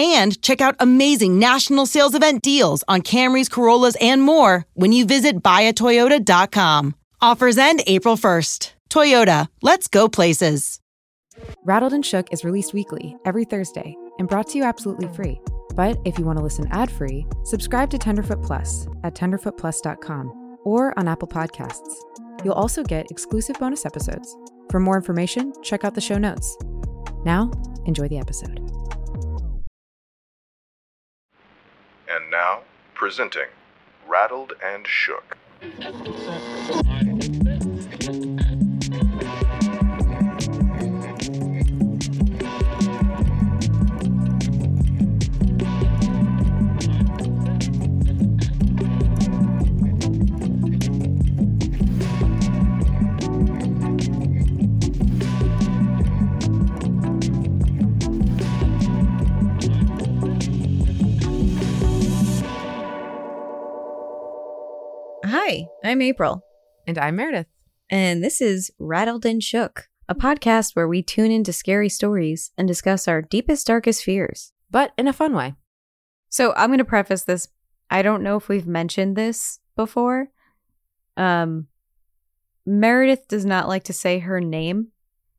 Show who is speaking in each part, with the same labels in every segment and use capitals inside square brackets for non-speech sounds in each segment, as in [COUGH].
Speaker 1: and check out amazing national sales event deals on Camrys, Corollas, and more when you visit buyatoyota.com. Offers end April 1st. Toyota, let's go places.
Speaker 2: Rattled and Shook is released weekly, every Thursday, and brought to you absolutely free. But if you want to listen ad free, subscribe to Tenderfoot Plus at tenderfootplus.com or on Apple Podcasts. You'll also get exclusive bonus episodes. For more information, check out the show notes. Now, enjoy the episode.
Speaker 3: And now, presenting Rattled and Shook.
Speaker 4: Hi, I'm Aprile,
Speaker 2: And I'm Meredith.
Speaker 4: and this is Rattled and Shook, a podcast where we tune into scary stories and discuss our deepest, darkest fears.
Speaker 2: But in a fun way.
Speaker 4: So I'm going to preface this. I don't know if we've mentioned this before. Um, Meredith does not like to say her name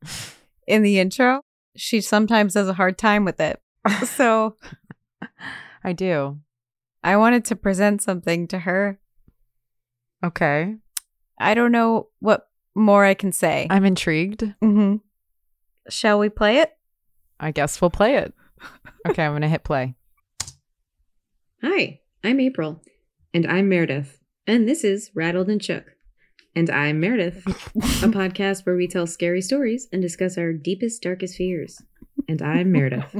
Speaker 4: [LAUGHS] in the intro. She sometimes has a hard time with it. [LAUGHS] So
Speaker 2: I do.
Speaker 4: I wanted to present something to her.
Speaker 2: Okay.
Speaker 4: I don't know what more I can say.
Speaker 2: I'm intrigued.
Speaker 4: hmm Shall we play it?
Speaker 2: I guess we'll play it. Okay, I'm going to hit play. [LAUGHS]
Speaker 5: Hi, I'm Aprile. And I'm Meredith. And this is Rattled and Shook. And I'm Meredith, a [LAUGHS] podcast where we tell scary stories and discuss our deepest, darkest fears. And I'm Meredith.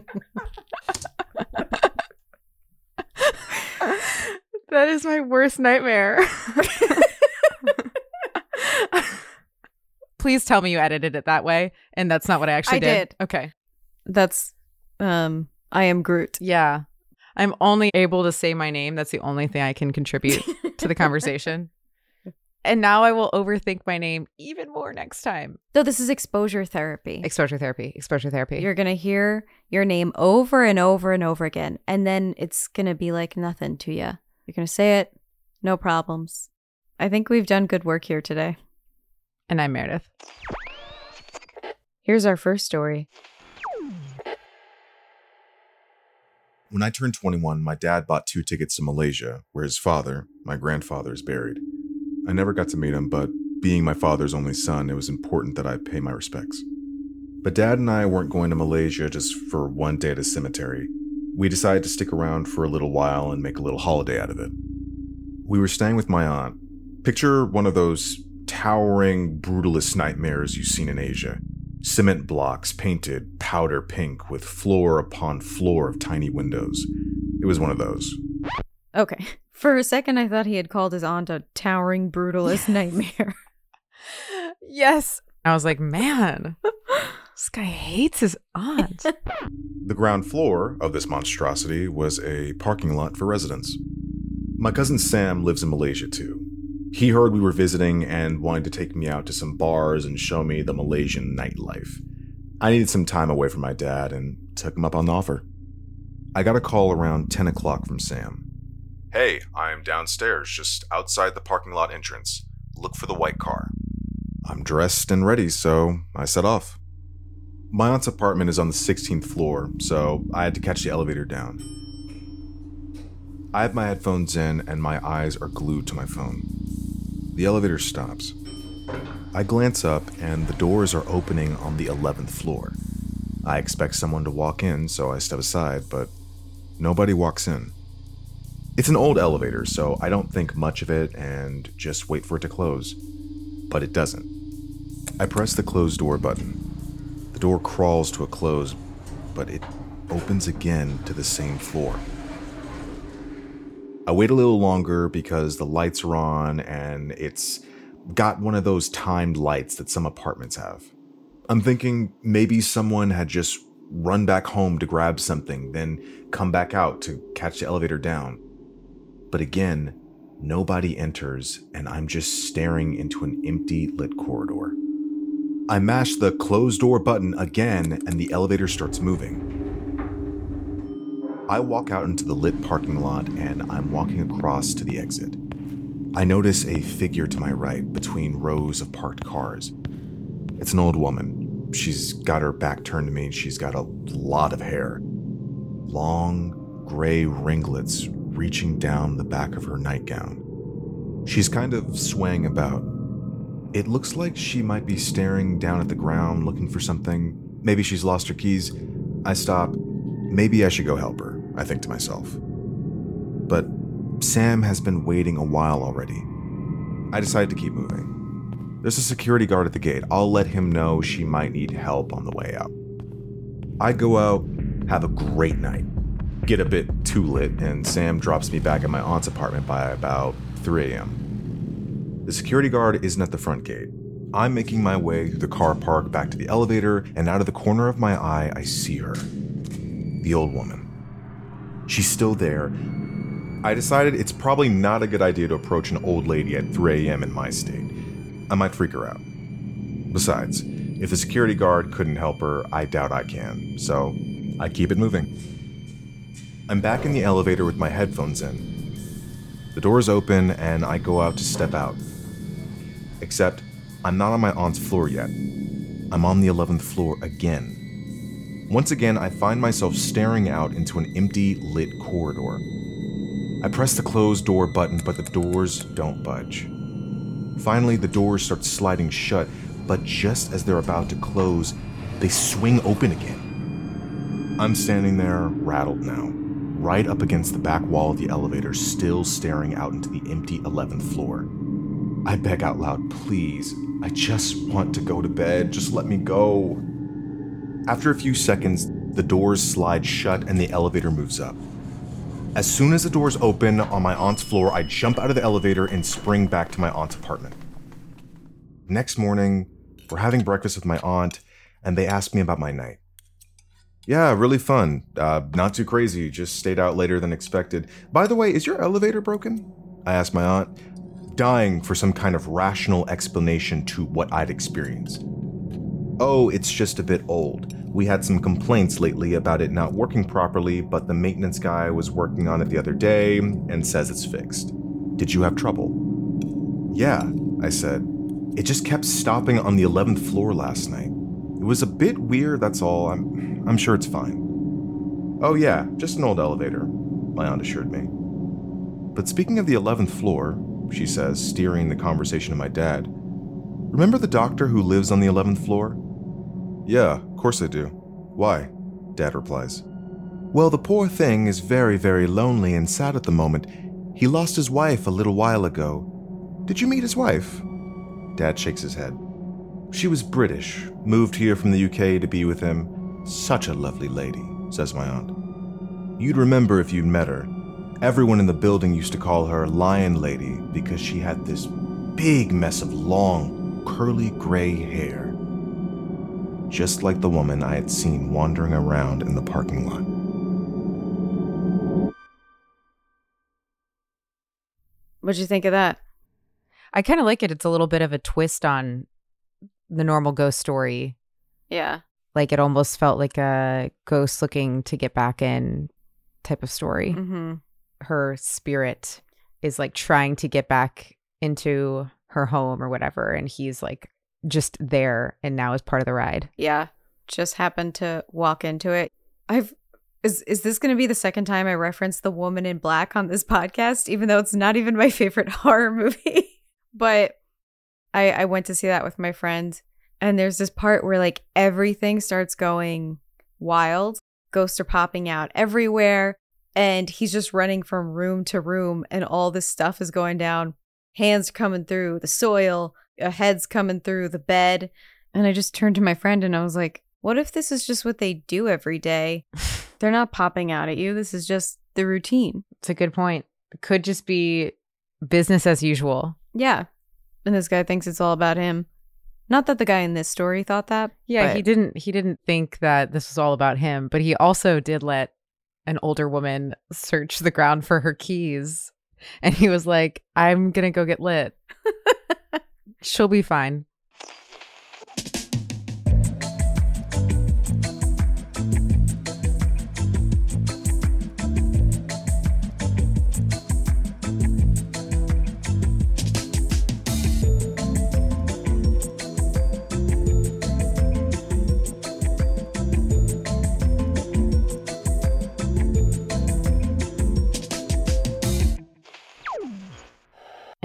Speaker 5: [LAUGHS]
Speaker 2: that is my worst nightmare. [LAUGHS] Please tell me you edited it that way and that's not what I actually
Speaker 4: I
Speaker 2: did.
Speaker 4: did.
Speaker 2: Okay.
Speaker 4: That's um I am Groot.
Speaker 2: Yeah. I'm only able to say my name. That's the only thing I can contribute to the [LAUGHS] conversation. And now I will overthink my name even more next time.
Speaker 4: So this is exposure therapy.
Speaker 2: Exposure therapy. Exposure therapy.
Speaker 4: You're going to hear your name over and over and over again and then it's going to be like nothing to you. You're going to say it, no problems. I think we've done good work here today.
Speaker 2: and I'm Meredith.
Speaker 4: Here's our first story.
Speaker 3: When I turned 21, my dad bought two tickets to Malaysia, where his father, my grandfather, is buried. I never got to meet him, but being my father's only son, it was important that I pay my respects. But dad and I weren't going to Malaysia just for one day at a cemetery. We decided to stick around for a little while and make a little holiday out of it. We were staying with my aunt. Picture one of those towering, brutalist nightmares you've seen in Asia. Cement blocks painted powder pink with floor upon floor of tiny windows. It was one of those.
Speaker 4: Okay. [LAUGHS] For a second I thought he had called his aunt a towering brutalist [LAUGHS] nightmare. [LAUGHS]
Speaker 2: Yes. I was like, man, this guy hates his aunt. [LAUGHS]
Speaker 3: The ground floor of this monstrosity was a parking lot for residents. My cousin Sam lives in Malaysia too. He heard we were visiting and wanted to take me out to some bars and show me the Malaysian nightlife. I needed some time away from my dad and took him up on the offer. I got a call around 10 o'clock from Sam. Hey, I'm downstairs, just outside the parking lot entrance. Look for the white car. I'm dressed and ready, so I set off. My aunt's apartment is on the 16th floor, so I had to catch the elevator down. I have my headphones in and my eyes are glued to my phone. The elevator stops. I glance up, and the doors are opening on the 11th floor. I expect someone to walk in, so I step aside, but nobody walks in. It's an old elevator, so I don't think much of it and just wait for it to close. But it doesn't. I press the closed door button. Door crawls to a close, but it opens again to the same floor. I wait a little longer because the lights are on and it's got one of those timed lights that some apartments have. I'm thinking maybe someone had just run back home to grab something, then come back out to catch the elevator down. But again, nobody enters, and I'm just staring into an empty lit corridor. I mash the closed door button again, and the elevator starts moving. I walk out into the lit parking lot and I'm walking across to the exit. I notice a figure to my right between rows of parked cars. It's an old woman. She's got her back turned to me and she's got a lot of hair. Long, gray ringlets reaching down the back of her nightgown. She's kind of swaying about. It looks like she might be staring down at the ground looking for something. Maybe she's lost her keys. I stop. Maybe I should go help her, I think to myself. But Sam has been waiting a while already. I decide to keep moving. There's a security guard at the gate. I'll let him know she might need help on the way out. I go out, have a great night, get a bit too lit, and Sam drops me back at my aunt's apartment by about 3 a.m. The security guard isn't at the front gate. I'm making my way through the car park back to the elevator, and out of the corner of my eye, I see her. The old woman. She's still there, I decided it's probably not a good idea to approach an old lady at 3 a.m. in my state. I might freak her out. Besides, if the security guard couldn't help her, I doubt I can, so I keep it moving. I'm back in the elevator with my headphones in. The doors open and I go out to step out. Except, I'm not on my aunt's floor yet. I'm on the 11th floor again. Once again, I find myself staring out into an empty, lit corridor. I press the closed door button, but the doors don't budge. Finally, the doors start sliding shut, but just as they're about to close, they swing open again. I'm standing there, rattled now, right up against the back wall of the elevator, still staring out into the empty 11th floor. I beg out loud, please, I just want to go to bed, just let me go. After a few seconds, the doors slide shut and the elevator moves up. As soon as the doors open on my aunt's floor, I jump out of the elevator and spring back to my aunt's apartment. Next morning, we're having breakfast with my aunt, and they ask me about my night. Yeah, really fun. Uh, not too crazy, just stayed out later than expected. By the way, is your elevator broken? I asked my aunt, dying for some kind of rational explanation to what I'd experienced. Oh, it's just a bit old. We had some complaints lately about it not working properly, but the maintenance guy was working on it the other day and says it's fixed. Did you have trouble? Yeah, I said. It just kept stopping on the 11th floor last night. It was a bit weird, that's all. I'm I'm sure it's fine. Oh yeah, just an old elevator, my aunt assured me. But speaking of the 11th floor, she says, steering the conversation to my dad, remember the doctor who lives on the 11th floor? Yeah, of course I do. Why? Dad replies. Well, the poor thing is very, very lonely and sad at the moment. He lost his wife a little while ago. Did you meet his wife? Dad shakes his head. She was British, moved here from the UK to be with him. Such a lovely lady, says my aunt. You'd remember if you'd met her. Everyone in the building used to call her Lion Lady because she had this big mess of long, curly gray hair just like the woman I had seen wandering around in the parking lot.
Speaker 4: What'd you think of that?
Speaker 6: I kind of like it. It's a little bit of a twist on the normal ghost story.
Speaker 4: Yeah.
Speaker 6: Like it almost felt like a ghost looking to get back in type of story.
Speaker 4: Mm-hmm.
Speaker 6: Her spirit is like trying to get back into her home or whatever. And he's like just there and now is part of the ride.
Speaker 4: Yeah. Just happened to walk into it. I've is is this going to be the second time I reference The Woman in Black on this podcast even though it's not even my favorite [LAUGHS] horror movie? but I, I went to see that with my friend, and there's this part where like everything starts going wild. Ghosts are popping out everywhere, and he's just running from room to room, and all this stuff is going down. Hands coming through the soil, a head's coming through the bed. And I just turned to my friend and I was like, what if this is just what they do every day? [LAUGHS] They're not popping out at you. This is just the routine.
Speaker 2: It's a good point. It could just be business as usual.
Speaker 4: Yeah. And this guy thinks it's all about him. Not that the guy in this story thought that.
Speaker 2: Yeah, he didn't he didn't think that this was all about him, but he also did let an older woman search the ground for her keys. And he was like, "I'm going to go get lit. [LAUGHS] She'll be fine."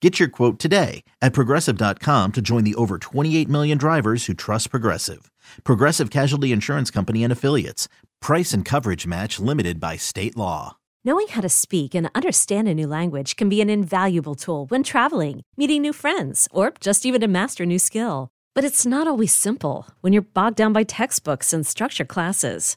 Speaker 7: Get your quote today at progressive.com to join the over 28 million drivers who trust Progressive. Progressive Casualty Insurance Company and Affiliates. Price and coverage match limited by state law.
Speaker 8: Knowing how to speak and understand a new language can be an invaluable tool when traveling, meeting new friends, or just even to master a new skill. But it's not always simple when you're bogged down by textbooks and structure classes.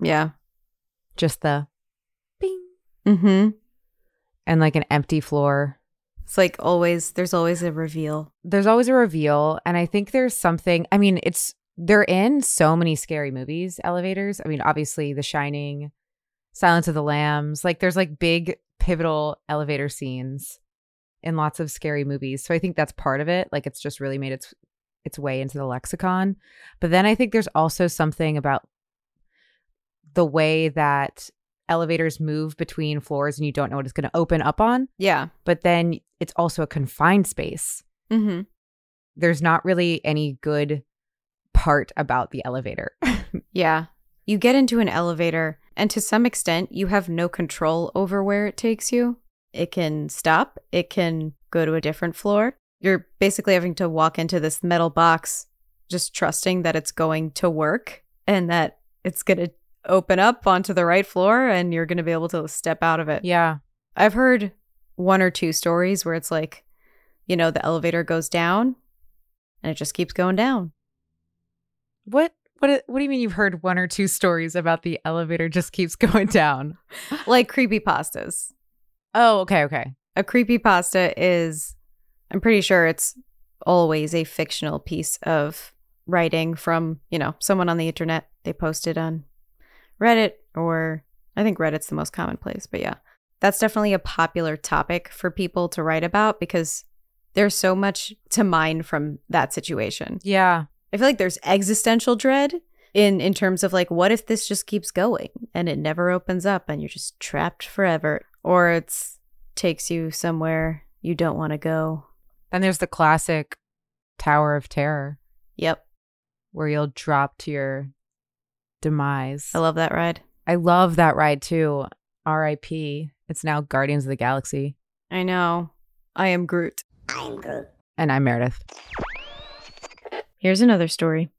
Speaker 4: Yeah.
Speaker 2: Just the bing
Speaker 4: Mm-hmm.
Speaker 2: and like an empty floor.
Speaker 4: It's like always, there's always a reveal.
Speaker 2: There's always a reveal. And I think there's something, I mean, it's, they're in so many scary movies, elevators. I mean, obviously, The Shining, Silence of the Lambs. Like, there's like big pivotal elevator scenes in lots of scary movies. So I think that's part of it. Like, it's just really made its its way into the lexicon. But then I think there's also something about the way that elevators move between floors and you don't know what it's going to open up on.
Speaker 4: Yeah.
Speaker 2: But then it's also a confined space.
Speaker 4: Mm-hmm.
Speaker 2: There's not really any good part about the elevator. [LAUGHS]
Speaker 4: Yeah. You get into an elevator, and to some extent, you have no control over where it takes you. It can stop, it can go to a different floor. You're basically having to walk into this metal box, just trusting that it's going to work and that it's going to open up onto the right floor and you're going to be able to step out of it.
Speaker 2: yeah.
Speaker 4: I've heard one or two stories where it's like, you know, the elevator goes down and it just keeps going down.
Speaker 2: What what what do you mean you've heard one or two stories about the elevator just keeps [LAUGHS] going down?
Speaker 4: Like creepy pastas.
Speaker 2: Oh, okay, okay.
Speaker 4: a creepy pasta is i'm pretty sure it's always a fictional piece of writing from you know someone on the internet they posted on reddit or i think reddit's the most common place but yeah. That's definitely a popular topic for people to write about because there's so much to mine from that situation.
Speaker 2: Yeah.
Speaker 4: i feel like there's existential dread in in terms of like what if this just keeps going and it never opens up and you're just trapped forever? Or it's takes you somewhere you don't want to go.
Speaker 2: Then there's the classic Tower of Terror.
Speaker 4: Yep.
Speaker 2: Where you'll drop to your demise.
Speaker 4: i love that ride
Speaker 2: I love that ride too. R.I.P.
Speaker 6: It's now Guardians of the Galaxy.
Speaker 4: I know. I am Groot. I am Groot.
Speaker 6: And I'm Meredith.
Speaker 4: Here's another story.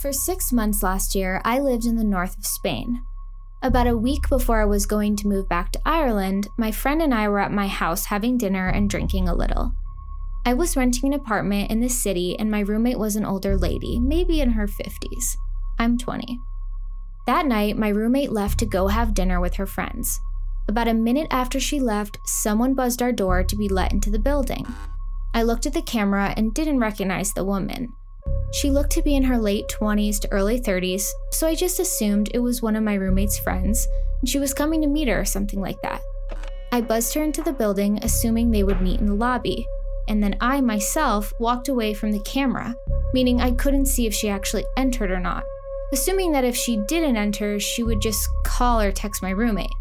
Speaker 9: For six months last year, I lived in the north of Spain. About a week before I was going to move back to Ireland, my friend and I were at my house having dinner and drinking a little. I was renting an apartment in the city, and my roommate was an older lady, maybe in her 50s. I'm 20. That night, my roommate left to go have dinner with her friends. About a minute after she left, someone buzzed our door to be let into the building. I looked at the camera and didn't recognize the woman. She looked to be in her late 20s to early 30s, so I just assumed it was one of my roommate's friends and she was coming to meet her or something like that. I buzzed her into the building, assuming they would meet in the lobby, and then I myself walked away from the camera, meaning I couldn't see if she actually entered or not, assuming that if she didn't enter, she would just call or text my roommate.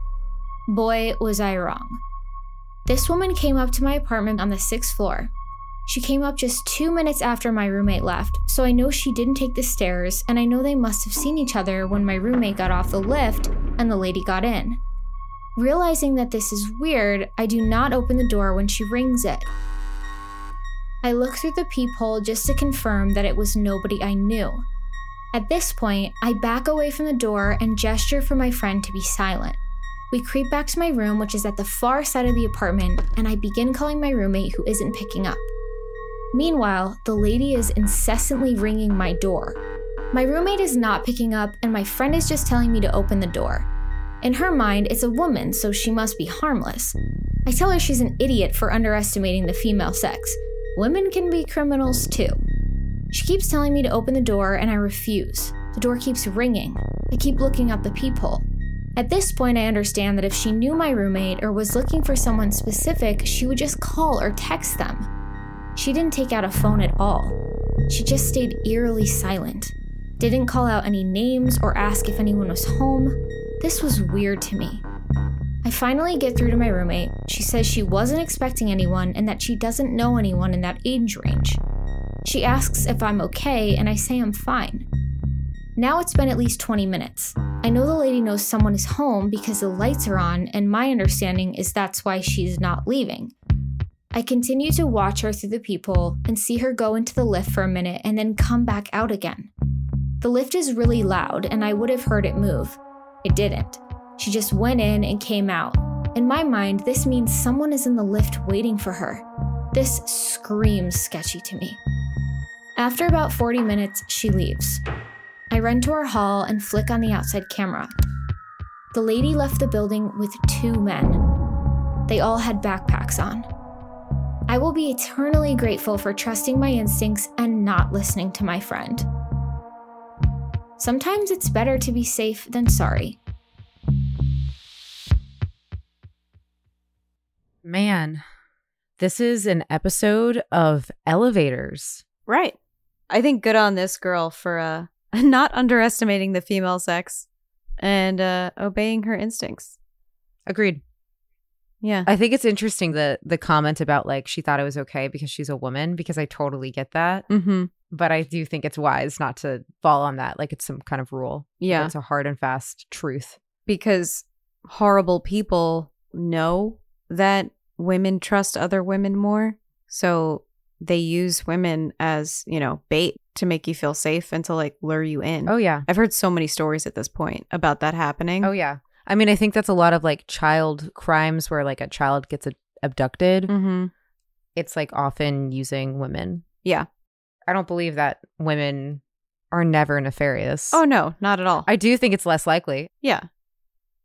Speaker 9: Boy, was I wrong. This woman came up to my apartment on the sixth floor, she came up just two minutes after my roommate left, so I know she didn't take the stairs, and I know they must have seen each other when my roommate got off the lift and the lady got in. Realizing that this is weird, I do not open the door when she rings it. I look through the peephole just to confirm that it was nobody I knew. At this point, I back away from the door and gesture for my friend to be silent. We creep back to my room, which is at the far side of the apartment, and I begin calling my roommate who isn't picking up. Meanwhile, the lady is incessantly ringing my door. My roommate is not picking up, and my friend is just telling me to open the door. In her mind, it's a woman, so she must be harmless. I tell her she's an idiot for underestimating the female sex. Women can be criminals too. She keeps telling me to open the door, and I refuse. The door keeps ringing. I keep looking out the peephole. At this point, I understand that if she knew my roommate or was looking for someone specific, she would just call or text them. She didn't take out a phone at all. She just stayed eerily silent, didn't call out any names or ask if anyone was home. This was weird to me. I finally get through to my roommate. She says she wasn't expecting anyone and that she doesn't know anyone in that age range. She asks if I'm okay, and I say I'm fine. Now it's been at least 20 minutes. I know the lady knows someone is home because the lights are on, and my understanding is that's why she's not leaving. I continue to watch her through the peephole and see her go into the lift for a minute and then come back out again. The lift is really loud, and I would have heard it move. It didn't. She just went in and came out. In my mind, this means someone is in the lift waiting for her. This screams sketchy to me. After about 40 minutes, she leaves. I run to our hall and flick on the outside camera. The lady left the building with two men. They all had backpacks on. I will be eternally grateful for trusting my instincts and not listening to my friend. Sometimes it's better to be safe than sorry.
Speaker 6: Man, this is an episode of Elevators.
Speaker 4: Right. I think good on this girl for uh [LAUGHS] not underestimating the female sex and uh obeying her instincts.
Speaker 6: Agreed.
Speaker 4: Yeah.
Speaker 6: I think it's interesting the the comment about like she thought it was okay because she's a woman because I totally get that.
Speaker 4: Mm-hmm.
Speaker 6: But I do think it's wise not to fall on that like it's some kind of rule.
Speaker 4: Yeah.
Speaker 6: It's a hard and fast truth.
Speaker 4: Because horrible people know that women trust other women more. So they use women as, you know, bait to make you feel safe and to like lure you in.
Speaker 6: Oh yeah.
Speaker 4: I've heard so many stories at this point about that happening.
Speaker 6: Oh yeah. I mean, I think that's a lot of like child crimes where like a child gets a- abducted.
Speaker 4: Mm-hmm.
Speaker 6: It's like often using women.
Speaker 4: Yeah.
Speaker 6: I don't believe that women are never nefarious.
Speaker 4: Oh no, not at all.
Speaker 6: I do think it's less likely.
Speaker 4: yeah.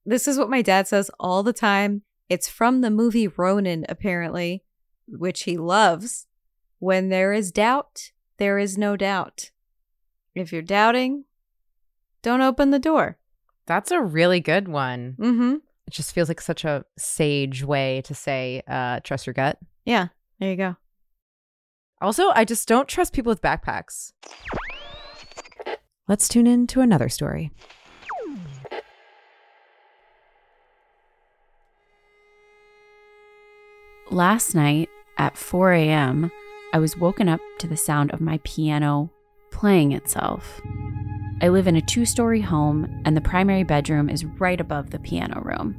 Speaker 4: This is what my dad says all the time. It's from the movie Ronin, apparently, which he loves. When there is doubt, there is no doubt. If you're doubting, don't open the door.
Speaker 6: That's a really good one.
Speaker 4: Mm-hmm.
Speaker 6: It just feels like such a sage way to say uh, trust your gut.
Speaker 4: Yeah. There you go.
Speaker 6: Also, I just don't trust people with backpacks. Let's tune in to another story.
Speaker 10: Last night at 4 a.m., I was woken up to the sound of my piano playing itself. I live in a two story home, and the primary bedroom is right above the piano room.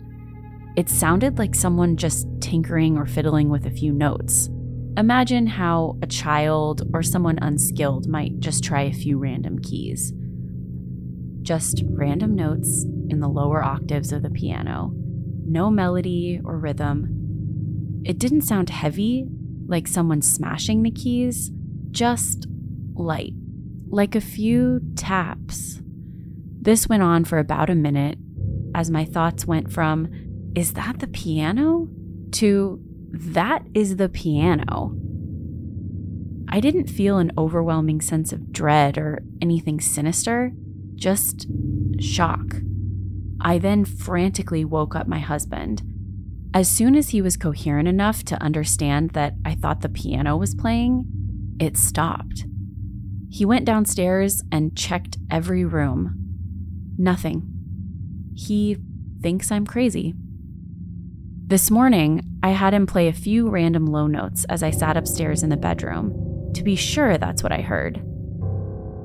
Speaker 10: It sounded like someone just tinkering or fiddling with a few notes. Imagine how a child or someone unskilled might just try a few random keys. Just random notes in the lower octaves of the piano. No melody or rhythm. It didn't sound heavy, like someone smashing the keys, just light, like a few taps. This went on for about a minute as my thoughts went from, is that the piano? to, that is the piano. I didn't feel an overwhelming sense of dread or anything sinister, just shock. I then frantically woke up my husband. As soon as he was coherent enough to understand that I thought the piano was playing, it stopped. He went downstairs and checked every room. Nothing. He thinks I'm crazy. This morning, I had him play a few random low notes as I sat upstairs in the bedroom to be sure that's what I heard.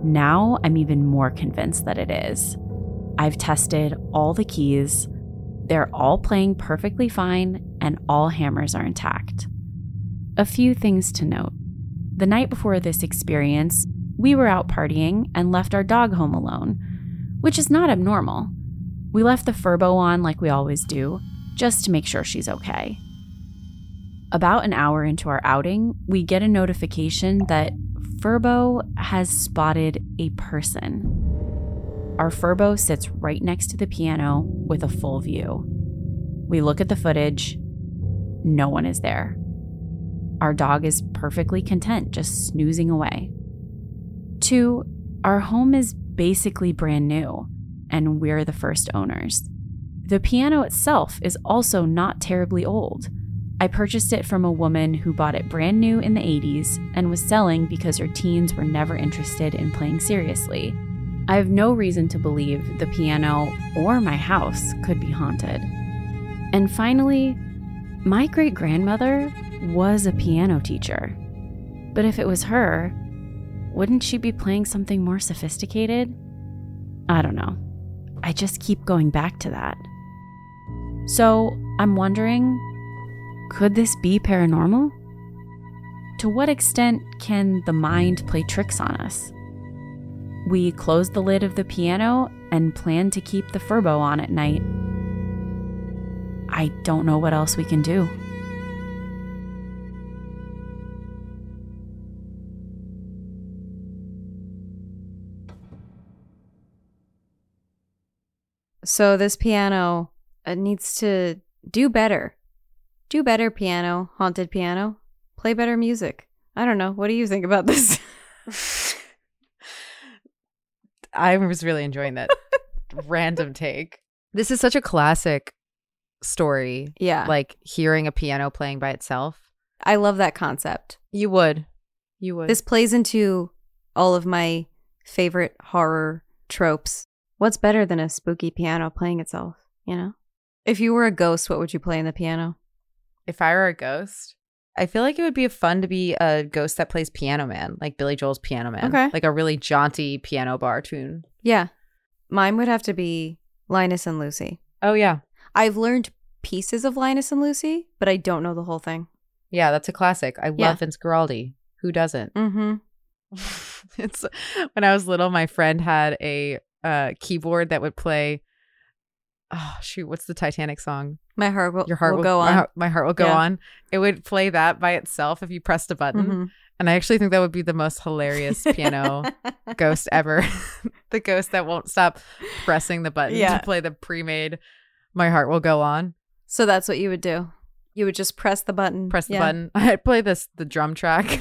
Speaker 10: Now I'm even more convinced that it is. I've tested all the keys, they're all playing perfectly fine, and all hammers are intact. A few things to note. The night before this experience, we were out partying and left our dog home alone, which is not abnormal. We left the furbo on like we always do, just to make sure she's okay. About an hour into our outing, we get a notification that Furbo has spotted a person. Our Furbo sits right next to the piano with a full view. We look at the footage, no one is there. Our dog is perfectly content, just snoozing away. Two, our home is basically brand new, and we're the first owners. The piano itself is also not terribly old. I purchased it from a woman who bought it brand new in the 80s and was selling because her teens were never interested in playing seriously. I have no reason to believe the piano or my house could be haunted. And finally, my great grandmother was a piano teacher. But if it was her, wouldn't she be playing something more sophisticated? I don't know. I just keep going back to that. So I'm wondering could this be paranormal? To what extent can the mind play tricks on us? We close the lid of the piano and plan to keep the furbo on at night. I don't know what else we can do.
Speaker 4: So this piano it needs to do better. Do better piano, haunted piano. Play better music. I don't know. What do you think about this? [LAUGHS] [LAUGHS]
Speaker 2: I was really enjoying that [LAUGHS] random take. This is such a classic story.
Speaker 4: Yeah.
Speaker 2: Like hearing a piano playing by itself.
Speaker 4: I love that concept.
Speaker 2: You would. You would.
Speaker 4: This plays into all of my favorite horror tropes. What's better than a spooky piano playing itself, you know? If you were a ghost, what would you play in the piano?
Speaker 2: if I were a ghost, I feel like it would be fun to be a ghost that plays Piano Man, like Billy Joel's Piano Man.
Speaker 4: Okay.
Speaker 2: Like a really jaunty piano bar tune.
Speaker 4: Yeah. Mine would have to be Linus and Lucy.
Speaker 2: Oh, yeah.
Speaker 4: I've learned pieces of Linus and Lucy, but I don't know the whole thing.
Speaker 2: Yeah, that's a classic. I love
Speaker 4: Yeah.
Speaker 2: Vince Guaraldi. Who doesn't? [LAUGHS]
Speaker 4: Mm-hmm.
Speaker 2: it's when I was little, my friend had a uh, keyboard that would play. Oh shoot! What's the Titanic song?
Speaker 4: My heart will,
Speaker 2: Your heart
Speaker 4: will, go
Speaker 2: my
Speaker 4: on.
Speaker 2: heart, my heart will go
Speaker 4: Yeah.
Speaker 2: on. It would play that by itself if you pressed a button,
Speaker 4: Mhm.
Speaker 2: and I actually think that would be the most hilarious [LAUGHS] piano ghost ever. [LAUGHS] the ghost that won't stop pressing the button
Speaker 4: Yeah.
Speaker 2: to play the pre-made "My Heart Will Go On."
Speaker 4: So that's what you would do. You would just press the button.
Speaker 2: Press the
Speaker 4: Yeah.
Speaker 2: button. [LAUGHS] I'd play this the drum track.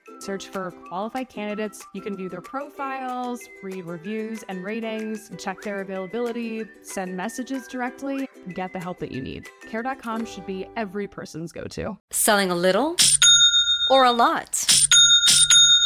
Speaker 11: Search for qualified candidates. You can view their profiles, read reviews and ratings, check their availability, send messages directly, get the help that you need. Care.com should be every person's go to.
Speaker 12: Selling a little or a lot?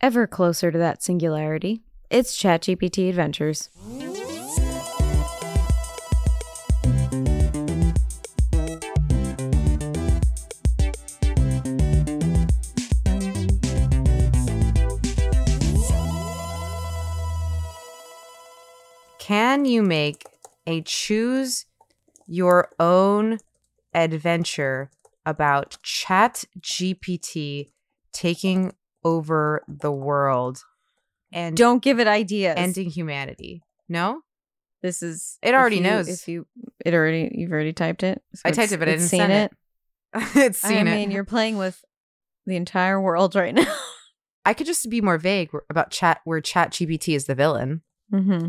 Speaker 4: ever closer to that singularity. It's ChatGPT Adventures.
Speaker 2: Can you make a choose your own adventure about ChatGPT taking over the world and
Speaker 4: Don't give it ideas.
Speaker 2: ending humanity? No?
Speaker 4: this is
Speaker 2: It already
Speaker 4: you-
Speaker 2: knows.
Speaker 4: If you it already you've already typed it. So
Speaker 2: I typed it, but I
Speaker 4: it's
Speaker 2: didn't
Speaker 4: seen
Speaker 2: send it. [LAUGHS] it's
Speaker 4: I
Speaker 2: seen it.
Speaker 4: mean, you're playing with the entire world right [LAUGHS] now.
Speaker 2: I could just be more vague about chat where Chat GPT is the villain.
Speaker 4: mm-hmm.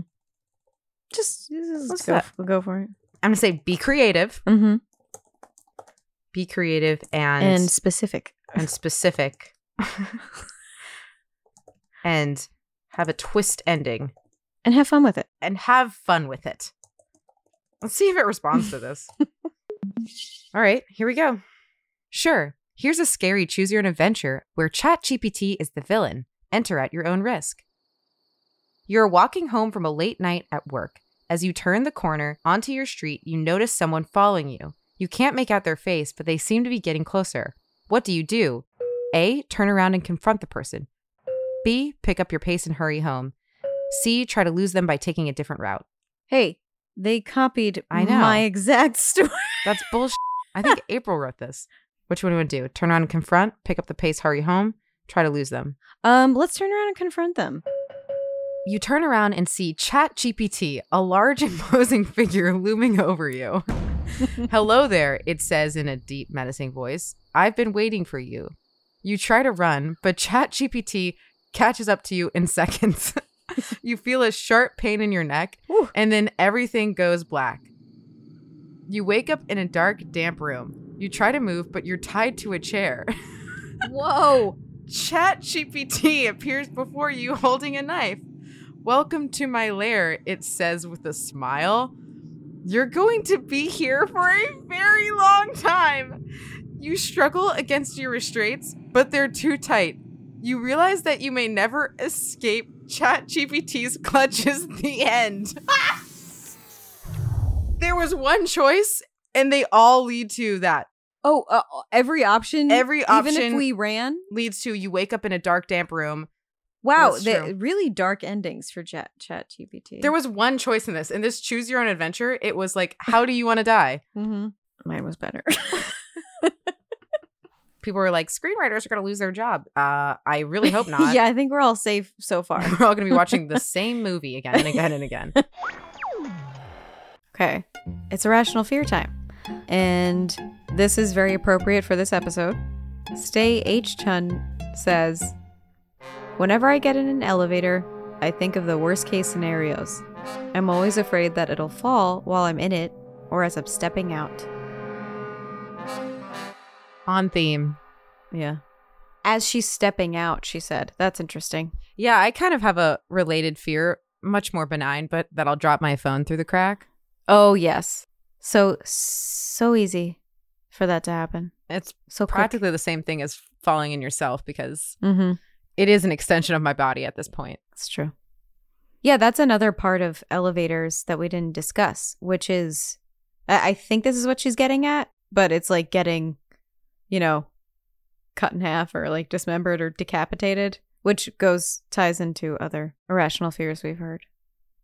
Speaker 4: Just, just go, f- go for it.
Speaker 2: I'm gonna say be creative,
Speaker 4: Mm-hmm.
Speaker 2: be creative and
Speaker 4: And specific.
Speaker 2: and specific [LAUGHS] and have a twist ending
Speaker 4: And have fun with it.
Speaker 2: and have fun with it. Let's see if it responds to this. [LAUGHS] All right, here we go. Sure. Here's a scary choose your own adventure where ChatGPT is the villain. Enter at your own risk. You're walking home from a late night at work. As you turn the corner onto your street, you notice someone following you. You can't make out their face, but they seem to be getting closer. What do you do? A. Turn around and confront the person. B. Pick up your pace and hurry home. C. Try to lose them by taking a different route.
Speaker 4: Hey, they copied
Speaker 2: I know.
Speaker 4: my [LAUGHS] exact story.
Speaker 2: That's bullshit. I think [LAUGHS] Aprile wrote this. Which one do you want to do? Turn around and confront, pick up the pace, hurry home, try to lose them.
Speaker 4: Um, let's turn around and confront them.
Speaker 2: You turn around and see Chat GPT, a large [LAUGHS] imposing figure looming over you. Hello there, it says in a deep, menacing voice. I've been waiting for you. You try to run, but Chat GPT catches up to you in [LAUGHS] seconds. [LAUGHS] you feel a sharp pain in your neck, and then everything goes black. You wake up in a dark, damp room. You try to move, but you're tied to a chair. [LAUGHS]
Speaker 4: Whoa.
Speaker 2: Chat GPT appears before you holding a knife. Welcome to my lair, it says with a smile. You're going to be here for a very long time. You struggle against your restraints, but they're too tight. You realize that you may never escape Chat GPT's [LAUGHS] clutch the end. [LAUGHS] there was one choice, and they all lead to that.
Speaker 4: Oh, uh, every option.
Speaker 2: Every option,
Speaker 4: even if we ran,
Speaker 2: leads to you wake up in a dark, damp room.
Speaker 4: Wow, the, really dark endings for Chat Chat GPT.
Speaker 2: There was one choice in this, in this choose your own adventure. It was like, how do you want to die?
Speaker 4: mm-hmm. Mine was better. [LAUGHS]
Speaker 2: People were like, screenwriters are going to lose their job. Uh, I really hope [LAUGHS] not.
Speaker 4: yeah, I think we're all safe so [LAUGHS] far.
Speaker 2: We're all going to be watching the [LAUGHS] same movie again and again and again.
Speaker 4: Okay. It's irrational fear time. And this is very appropriate for this episode. Stay H Chun says, Whenever I get in an elevator, I think of the worst case scenarios. I'm always afraid that it'll fall while I'm in it or as I'm stepping out.
Speaker 2: On theme.
Speaker 4: Yeah. As she's stepping out, she said. That's interesting.
Speaker 2: Yeah, I kind of have a related fear, much more benign, but that I'll drop my phone through the crack.
Speaker 4: Oh, yes. So, so easy for that to happen.
Speaker 2: It's
Speaker 4: So quick.
Speaker 2: practically the same thing as falling in yourself because
Speaker 4: Mm-hmm.
Speaker 2: it is an extension of my body at this point.
Speaker 4: It's true. Yeah, that's another part of elevators that we didn't discuss, which is I think this is what she's getting at, but it's like getting, you know, cut in half or like dismembered or decapitated, which goes ties into other irrational fears we've heard.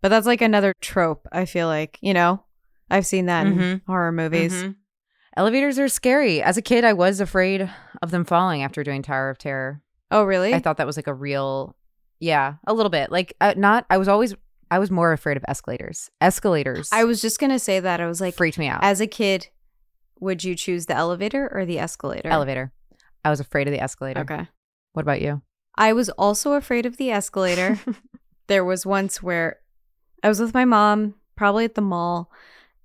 Speaker 4: But that's like another trope, I feel like, you know? I've seen that in
Speaker 2: Mhm.
Speaker 4: horror movies.
Speaker 2: Mhm. Elevators are scary. As a kid, I was afraid of them falling after doing Tower of Terror.
Speaker 4: Oh, really?
Speaker 2: I thought that was like a real, yeah, a little bit. Like, uh, not, I was always, I was more afraid of escalators. Escalators
Speaker 4: I was just going to say that. I was like
Speaker 2: freaked me out.
Speaker 4: as a kid, would you choose the elevator or the escalator?
Speaker 2: Elevator. I was afraid of the escalator.
Speaker 4: Okay.
Speaker 2: What about you?
Speaker 4: I was also afraid of the escalator. [LAUGHS] there was once where I was with my mom, probably at the mall.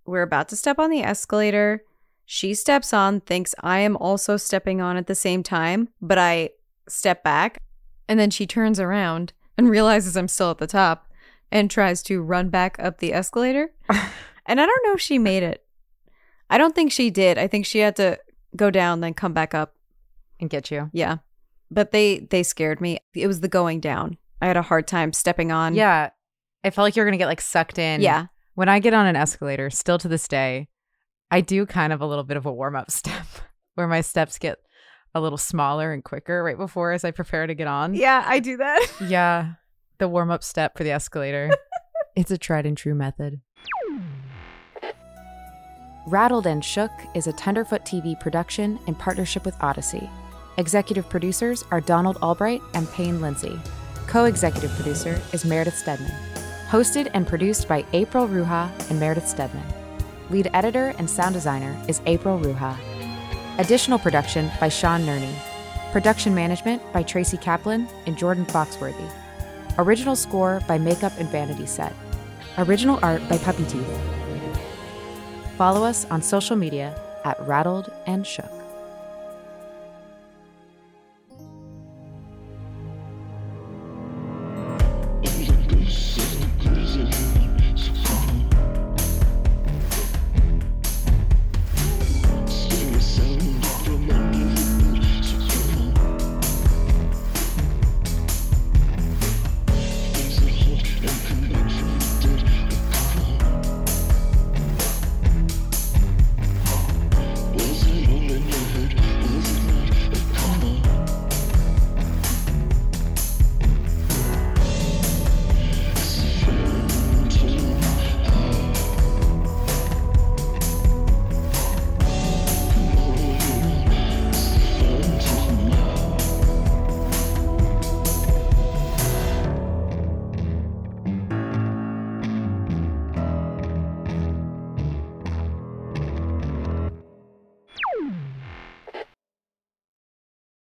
Speaker 4: We're about to step on the escalator. She steps on, thinks I am also stepping on at the same time, but I step back. And then she turns around and realizes I'm still at the top and tries to run back up the escalator. [LAUGHS] and I don't know if she made it. I don't think she did. I think she had to go down, then come back up.
Speaker 2: And get you.
Speaker 4: Yeah. But they they scared me. It was the going down. I had a hard time stepping on.
Speaker 2: Yeah. I felt like you're going to get like sucked in.
Speaker 4: Yeah.
Speaker 2: When I get on an escalator, still to this day, I do kind of a little bit of a warm up [LAUGHS] step where my steps get a little smaller and quicker right before as I prepare to get on.
Speaker 4: Yeah, I do that.
Speaker 2: Yeah. The warm up step for the escalator. [LAUGHS] it's a tried and true method. Rattled and Shook is a Tenderfoot TV production in partnership with Audacy. Executive producers are Donald Albright and Payne Lindsay. Co executive producer is Meredith Stedman. Hosted and produced by Aprile Ruha and Meredith Stedman. Lead editor and sound designer is Aprile Ruha. Additional production by Sean Nerney. Production management by Tracy Kaplan and Jordan Foxworthy. Original score by Makeup and Vanity Set. Original art by Puppyteeth. Follow us on social media at Rattled and Shook.